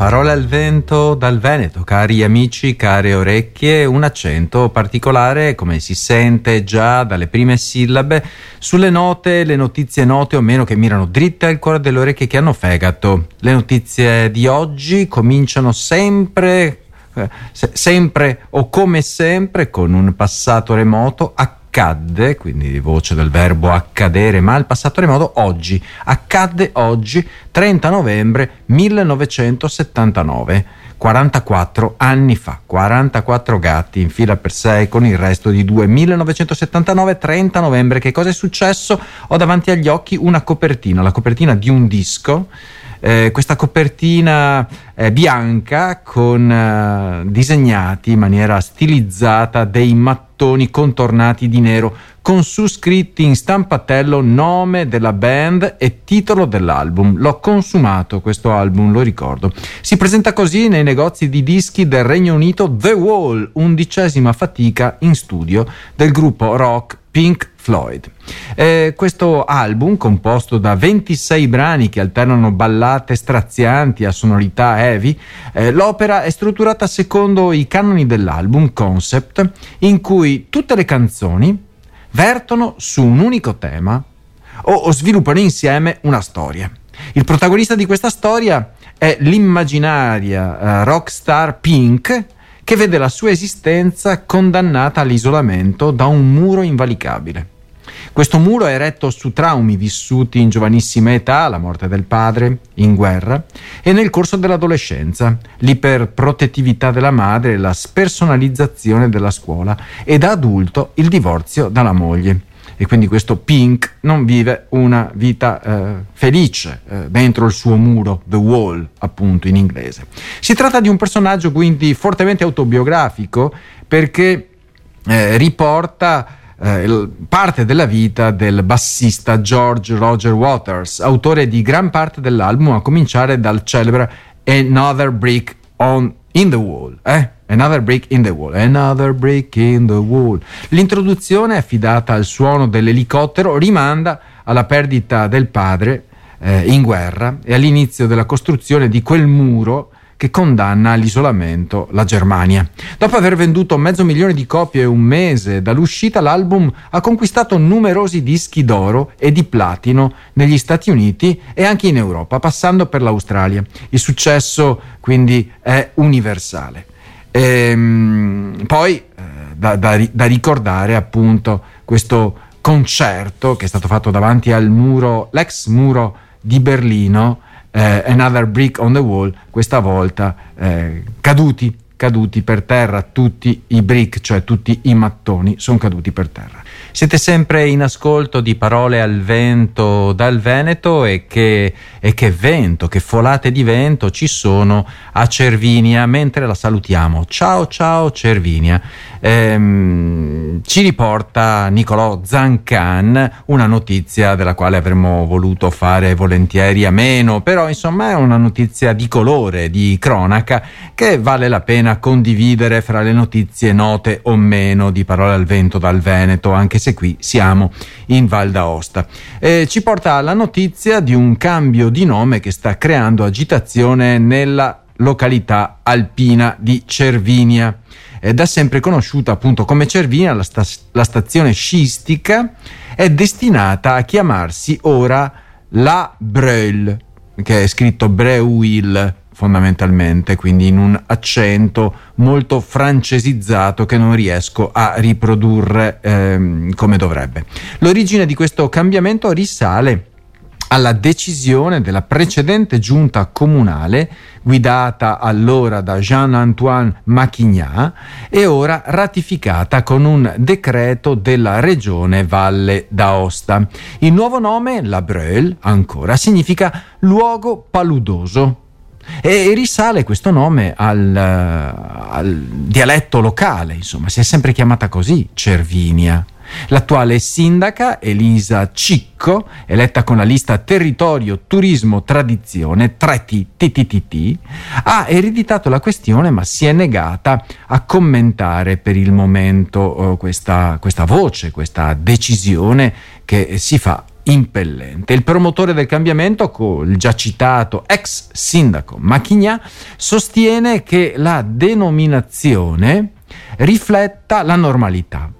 Parole al vento dal Veneto, cari amici, care orecchie, un accento particolare, come si sente già dalle prime sillabe, sulle note, le notizie note o meno che mirano dritte al cuore delle orecchie che hanno fegato. Le notizie di oggi cominciano sempre, eh, se, sempre o come sempre con un passato remoto a accadde, quindi voce del verbo accadere, ma il passato remoto oggi, accadde oggi 30 novembre 1979. 44 anni fa, 44 gatti in fila per sé con il resto di due. 1979, 30 novembre, che cosa è successo? Ho davanti agli occhi una copertina, la copertina di un disco. Eh, questa copertina eh, bianca con eh, disegnati in maniera stilizzata dei mattoni contornati di nero, con su scritti in stampatello nome della band e titolo dell'album. L'ho consumato questo album, lo ricordo. Si presenta così nei negozi di dischi del Regno Unito The Wall, undicesima fatica in studio del gruppo rock Pink Floyd. Eh, questo album, composto da 26 brani che alternano ballate strazianti a sonorità heavy, eh, l'opera è strutturata secondo i canoni dell'album Concept, in cui tutte le canzoni vertono su un unico tema o, o sviluppano insieme una storia. Il protagonista di questa storia è l'immaginaria uh, rockstar Pink, che vede la sua esistenza condannata all'isolamento da un muro invalicabile. Questo muro è eretto su traumi vissuti in giovanissima età, la morte del padre, in guerra, e nel corso dell'adolescenza, l'iperprotettività della madre, la spersonalizzazione della scuola e da adulto il divorzio dalla moglie e quindi questo Pink non vive una vita eh, felice eh, dentro il suo muro, The Wall appunto in inglese. Si tratta di un personaggio quindi fortemente autobiografico perché eh, riporta eh, parte della vita del bassista George Roger Waters, autore di gran parte dell'album, a cominciare dal celebre Another Brick on, in the Wall. Eh? Another brick in the wall, another brick in the wall. L'introduzione, affidata al suono dell'elicottero, rimanda alla perdita del padre eh, in guerra e all'inizio della costruzione di quel muro che condanna all'isolamento la Germania. Dopo aver venduto mezzo milione di copie un mese dall'uscita, l'album ha conquistato numerosi dischi d'oro e di platino negli Stati Uniti e anche in Europa, passando per l'Australia. Il successo quindi è universale. Ehm, poi eh, da, da, da, ricordare appunto questo concerto che è stato fatto davanti al muro, l'ex muro di Berlino, eh, Another Brick on the Wall, questa volta eh, caduti, caduti per terra, tutti i brick, cioè tutti i mattoni, sono caduti per terra. Siete sempre in ascolto di parole al vento dal Veneto e che, e che vento, che folate di vento ci sono a Cervinia mentre la salutiamo. Ciao ciao Cervinia. Ehm, ci riporta Nicolò Zancan una notizia della quale avremmo voluto fare volentieri a meno, però insomma è una notizia di colore, di cronaca che vale la pena condividere fra le notizie note o meno di parole al vento dal Veneto, anche se qui siamo in Val d'Aosta. Eh, ci porta alla notizia di un cambio di nome che sta creando agitazione nella località alpina di Cervinia. È da sempre conosciuta appunto come Cervinia, la, sta- la stazione sciistica è destinata a chiamarsi ora La Breul, che è scritto Breuil fondamentalmente, quindi in un accento molto francesizzato che non riesco a riprodurre ehm, come dovrebbe. L'origine di questo cambiamento risale alla decisione della precedente giunta comunale guidata allora da Jean-Antoine Maquignat e ora ratificata con un decreto della regione Valle d'Aosta. Il nuovo nome, La Breul, ancora, significa luogo paludoso e risale questo nome al, al dialetto locale, insomma, si è sempre chiamata così, Cervinia. L'attuale sindaca Elisa Cicco, eletta con la lista Territorio, Turismo, Tradizione, 3T, ha ereditato la questione ma si è negata a commentare per il momento uh, questa, questa voce, questa decisione che si fa impellente. Il promotore del cambiamento, il già citato ex sindaco Macchignà, sostiene che la denominazione rifletta la normalità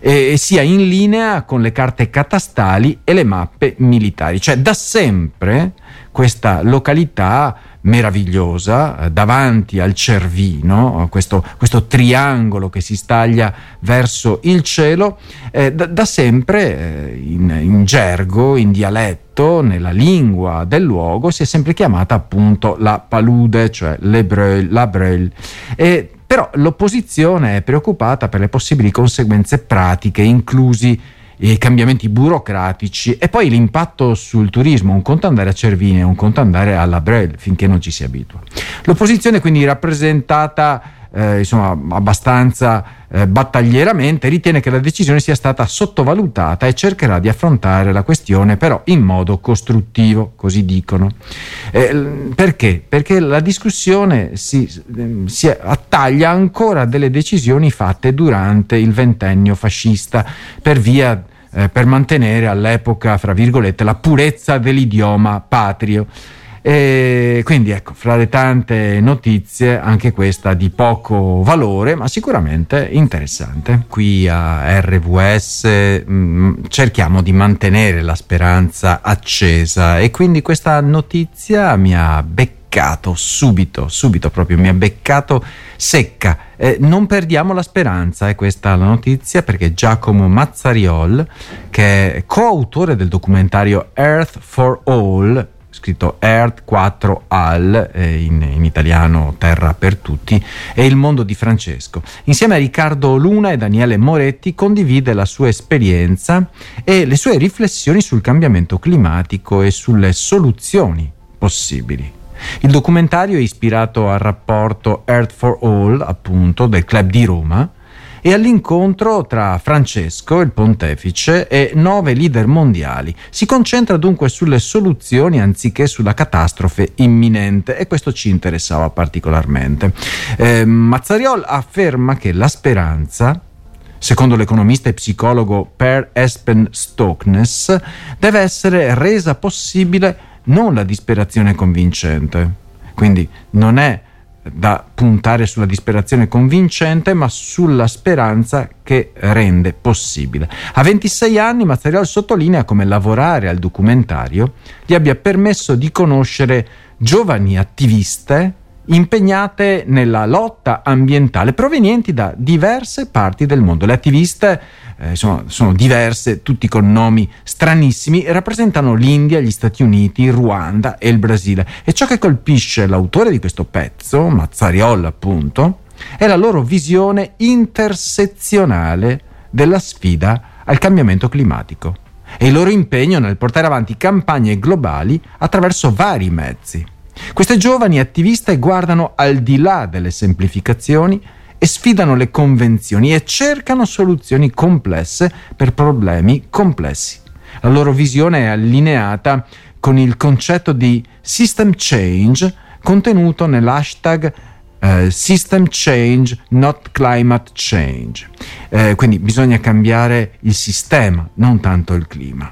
e sia in linea con le carte catastali e le mappe militari. Cioè da sempre questa località meravigliosa eh, davanti al Cervino, questo, questo, triangolo che si staglia verso il cielo, eh, da, da, sempre eh, in, in, gergo, in dialetto, nella lingua del luogo, si è sempre chiamata appunto la palude, cioè le breuil, la breuil. E, però l'opposizione è preoccupata per le possibili conseguenze pratiche, inclusi i cambiamenti burocratici e poi l'impatto sul turismo, un conto andare a Cervini e un conto andare alla Brel finché non ci si abitua. L'opposizione quindi rappresentata eh, insomma, abbastanza eh, battaglieramente ritiene che la decisione sia stata sottovalutata e cercherà di affrontare la questione però in modo costruttivo, così dicono. Eh, perché? Perché la discussione si, si attaglia ancora delle decisioni fatte durante il ventennio fascista per via eh, per mantenere all'epoca, fra virgolette, la purezza dell'idioma patrio. E quindi ecco, fra le tante notizie, anche questa di poco valore, ma sicuramente interessante. Qui a RVS mh, mm, cerchiamo di mantenere la speranza accesa e quindi questa notizia mi ha beccato subito, subito proprio, mi ha beccato secca. Eh, non perdiamo la speranza, è questa la notizia, perché Giacomo Mazzariol, che è coautore del documentario Earth for All, scritto Earth 4 Al, eh, in, in, italiano Terra per tutti, e Il mondo di Francesco. Insieme a Riccardo Luna e Daniele Moretti condivide la sua esperienza e le sue riflessioni sul cambiamento climatico e sulle soluzioni possibili. Il documentario è ispirato al rapporto Earth for All, appunto, del Club di Roma, e all'incontro tra Francesco, il pontefice, e nove leader mondiali. Si concentra dunque sulle soluzioni anziché sulla catastrofe imminente e questo ci interessava particolarmente. Eh, Mazzariol afferma che la speranza secondo l'economista e psicologo Per Espen Stoknes, deve essere resa possibile non la disperazione convincente. Quindi non è da puntare sulla disperazione convincente, ma sulla speranza che rende possibile. A 26 anni Mazzariol sottolinea come lavorare al documentario gli abbia permesso di conoscere giovani attiviste impegnate nella lotta ambientale provenienti da diverse parti del mondo. Le attiviste eh, sono, sono, diverse, tutti con nomi stranissimi, rappresentano l'India, gli Stati Uniti, Ruanda e il Brasile. E ciò che colpisce l'autore di questo pezzo, Mazzariol appunto, è la loro visione intersezionale della sfida al cambiamento climatico e il loro impegno nel portare avanti campagne globali attraverso vari mezzi. Queste giovani attiviste guardano al di là delle semplificazioni e sfidano le convenzioni e cercano soluzioni complesse per problemi complessi. La loro visione è allineata con il concetto di system change contenuto nell'hashtag Uh, system change, not climate change. Uh, quindi bisogna cambiare il sistema, non tanto il clima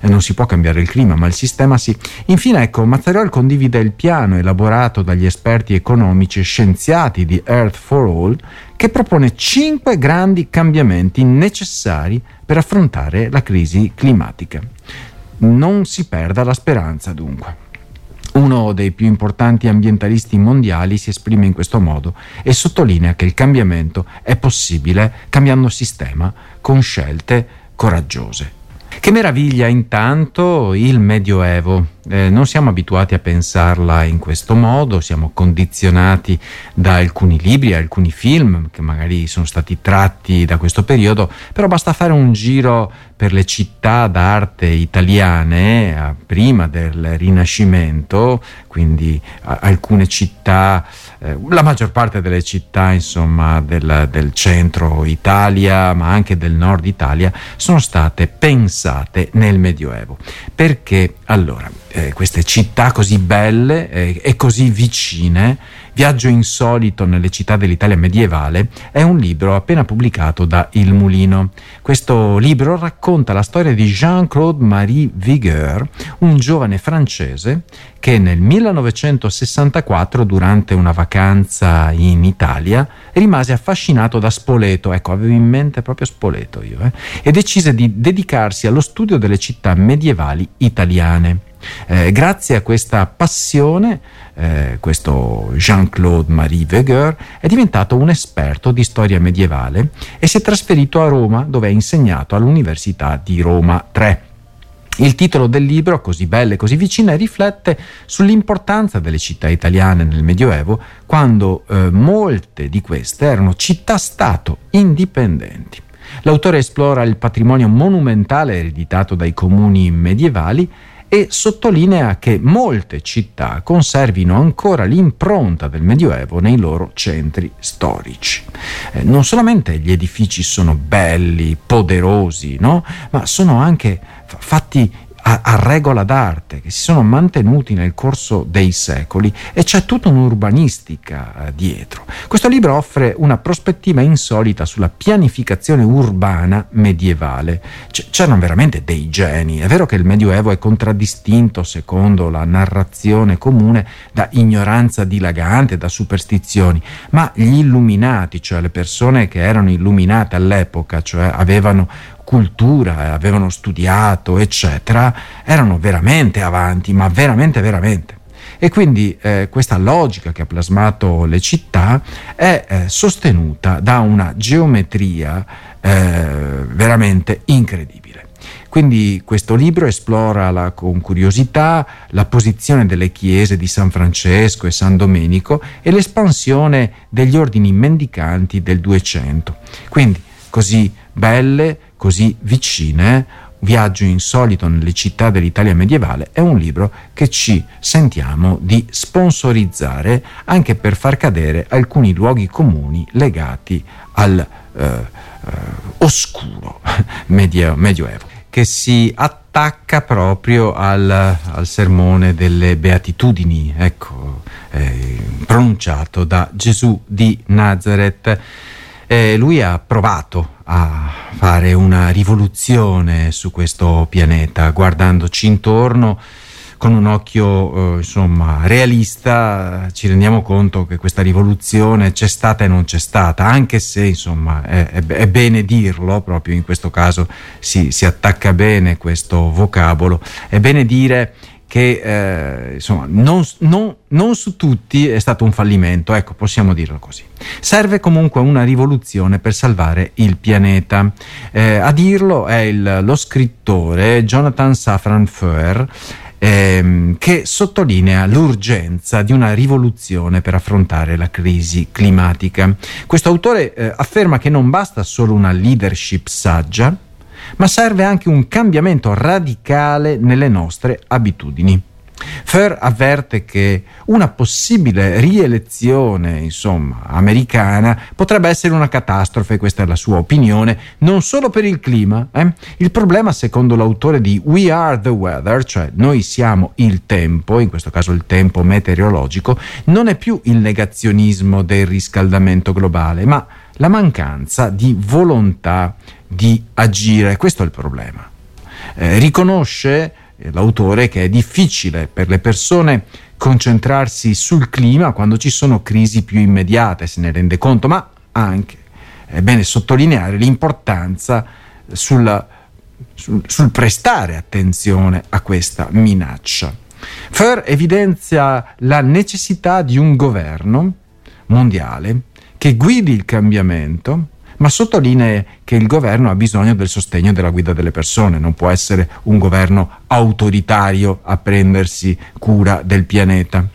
eh, non si può cambiare il clima, ma il sistema sì. Infine, ecco, Mazzariol condivide il piano elaborato dagli esperti economici e scienziati di Earth for All, che propone cinque grandi cambiamenti necessari per affrontare la crisi climatica. Non si perda la speranza, dunque. Uno dei più importanti ambientalisti mondiali si esprime in questo modo e sottolinea che il cambiamento è possibile cambiando sistema con scelte coraggiose. Che meraviglia intanto il Medioevo. Eh, non siamo abituati a pensarla in questo modo, siamo condizionati da alcuni libri, alcuni film che magari sono stati tratti da questo periodo, però basta fare un giro per le città d'arte italiane eh, prima del Rinascimento, quindi alcune città, eh, la maggior parte delle città insomma, del, del, centro Italia, ma anche del nord Italia, sono state pensate nel Medioevo. Perché allora eh, queste città così belle eh, e così vicine Viaggio insolito nelle città dell'Italia medievale è un libro appena pubblicato da Il Mulino. Questo libro racconta la storia di Jean-Claude Marie Vigueur, un giovane francese che nel 1964, durante una vacanza in Italia, rimase affascinato da Spoleto, ecco, avevo in mente proprio Spoleto io, eh, e decise di dedicarsi allo studio delle città medievali italiane. Eh, grazie a questa passione, eh, questo Jean-Claude Marie Vigueur è diventato un esperto di storia medievale e si è trasferito a Roma dove ha insegnato all'Università di Roma 3. Il titolo del libro, così belle e così vicine, riflette sull'importanza delle città italiane nel Medioevo, quando eh, molte di queste erano città-stato indipendenti. L'autore esplora il patrimonio monumentale ereditato dai comuni medievali e sottolinea che molte città conservino ancora l'impronta del Medioevo nei loro centri storici. Eh, non solamente gli edifici sono belli, poderosi, no? ma sono anche fatti a, a, regola d'arte che si sono mantenuti nel corso dei secoli e c'è tutta un'urbanistica eh, dietro. Questo libro offre una prospettiva insolita sulla pianificazione urbana medievale. C- c'erano veramente dei geni. È vero che il Medioevo è contraddistinto, secondo la narrazione comune, da ignoranza dilagante, da superstizioni, ma gli illuminati, cioè le persone che erano illuminate all'epoca, cioè avevano cultura, avevano studiato, eccetera, erano veramente avanti, ma veramente, veramente. E quindi eh, questa logica che ha plasmato le città è eh, sostenuta da una geometria eh, veramente incredibile. Quindi questo libro esplora la, con curiosità la posizione delle chiese di San Francesco e San Domenico e l'espansione degli ordini mendicanti del 200. Quindi così belle, così vicine, Viaggio insolito nelle città dell'Italia medievale è un libro che ci sentiamo di sponsorizzare anche per far cadere alcuni luoghi comuni legati al eh, eh, oscuro medio, medioevo, che si attacca proprio al, al sermone delle beatitudini, ecco, eh, pronunciato da Gesù di Nazareth. Eh, lui ha provato a fare una rivoluzione su questo pianeta, guardandoci intorno con un occhio eh, insomma realista. Ci rendiamo conto che questa rivoluzione c'è stata e non c'è stata, anche se insomma è, è, bene dirlo, proprio in questo caso si, si attacca bene questo vocabolo, è bene dire che eh, insomma, non, non, non, su tutti è stato un fallimento, ecco, possiamo dirlo così. Serve comunque una rivoluzione per salvare il pianeta. Eh, a dirlo è il, lo scrittore Jonathan Safran Foer. Ehm, che sottolinea l'urgenza di una rivoluzione per affrontare la crisi climatica. Questo autore eh, afferma che non basta solo una leadership saggia, ma serve anche un cambiamento radicale nelle nostre abitudini. Fer avverte che una possibile rielezione, insomma, americana potrebbe essere una catastrofe, questa è la sua opinione, non solo per il clima. Eh? Il problema, secondo l'autore di We Are the Weather, cioè noi siamo il tempo, in questo caso il tempo meteorologico, non è più il negazionismo del riscaldamento globale, ma la mancanza di volontà di agire. Questo è il problema. Eh, riconosce eh, l'autore che è difficile per le persone concentrarsi sul clima quando ci sono crisi più immediate, se ne rende conto, ma anche è bene sottolineare l'importanza sulla, sul, sul prestare attenzione a questa minaccia. Fer evidenzia la necessità di un governo mondiale che guidi il cambiamento, ma sottolinea che il governo ha bisogno del sostegno della guida delle persone, non può essere un governo autoritario a prendersi cura del pianeta.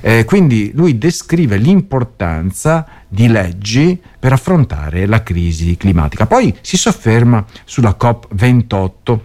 Eh, quindi lui descrive l'importanza di leggi per affrontare la crisi climatica. Poi si sofferma sulla COP28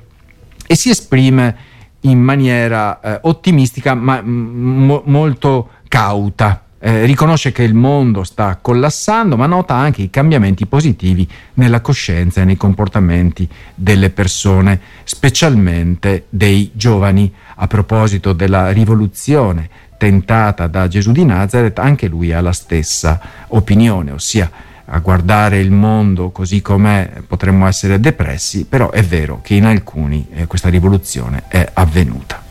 e si esprime in maniera eh, ottimistica ma m- molto cauta eh, riconosce che il mondo sta collassando, ma nota anche i cambiamenti positivi nella coscienza e nei comportamenti delle persone, specialmente dei giovani. A proposito della rivoluzione tentata da Gesù di Nazareth, anche lui ha la stessa opinione, ossia a guardare il mondo così com'è potremmo essere depressi, però è vero che in alcuni eh, questa rivoluzione è avvenuta.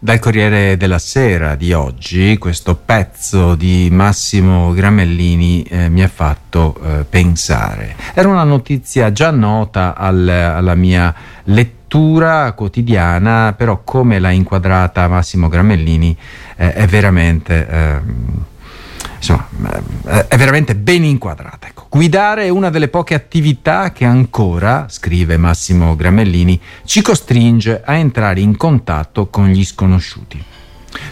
Dal Corriere della Sera di oggi questo pezzo di Massimo Gramellini eh, mi ha fatto eh, pensare. Era una notizia già nota al, alla mia lettura quotidiana, però come l'ha inquadrata Massimo Gramellini eh, è veramente ehm, insomma, è veramente ben inquadrata. Ecco. Guidare è una delle poche attività che ancora, scrive Massimo Gramellini, ci costringe a entrare in contatto con gli sconosciuti.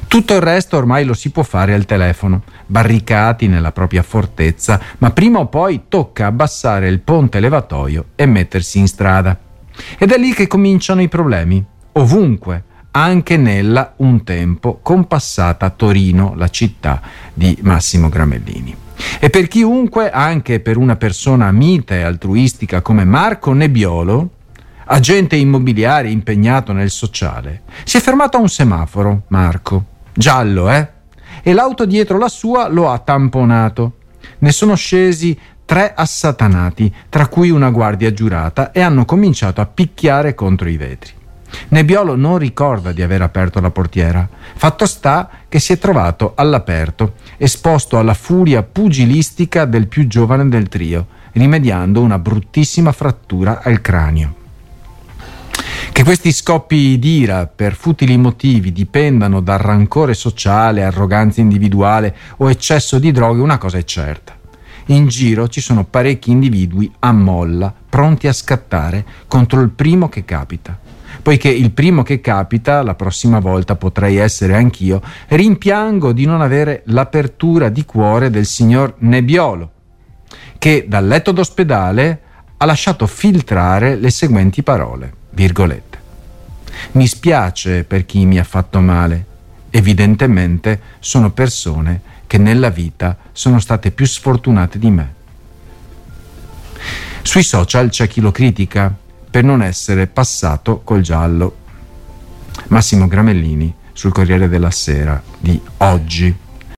Tutto il resto ormai lo si può fare al telefono, barricati nella propria fortezza, ma prima o poi tocca abbassare il ponte levatoio e mettersi in strada. Ed è lì che cominciano i problemi, ovunque, anche nella un tempo compassata Torino, la città di Massimo Gramellini. E per chiunque, anche per una persona mite e altruistica come Marco Nebbiolo, agente immobiliare impegnato nel sociale, si è fermato a un semaforo, Marco, giallo, eh? E l'auto dietro la sua lo ha tamponato. Ne sono scesi tre assatanati, tra cui una guardia giurata, e hanno cominciato a picchiare contro i vetri. Nebbiolo non ricorda di aver aperto la portiera. Fatto sta che si è trovato all'aperto, esposto alla furia pugilistica del più giovane del trio, rimediando una bruttissima frattura al cranio. Che questi scoppi d'ira per futili motivi dipendano dal rancore sociale, arroganza individuale o eccesso di droghe, una cosa è certa. In giro ci sono parecchi individui a molla, pronti a scattare contro il primo che capita poiché il primo che capita, la prossima volta potrei essere anch'io, rimpiango di non avere l'apertura di cuore del signor Nebbiolo, che dal letto d'ospedale ha lasciato filtrare le seguenti parole, virgolette. Mi spiace per chi mi ha fatto male. Evidentemente sono persone che nella vita sono state più sfortunate di me. Sui social c'è chi lo critica, per non essere passato col giallo. Massimo Gramellini sul Corriere della Sera di oggi.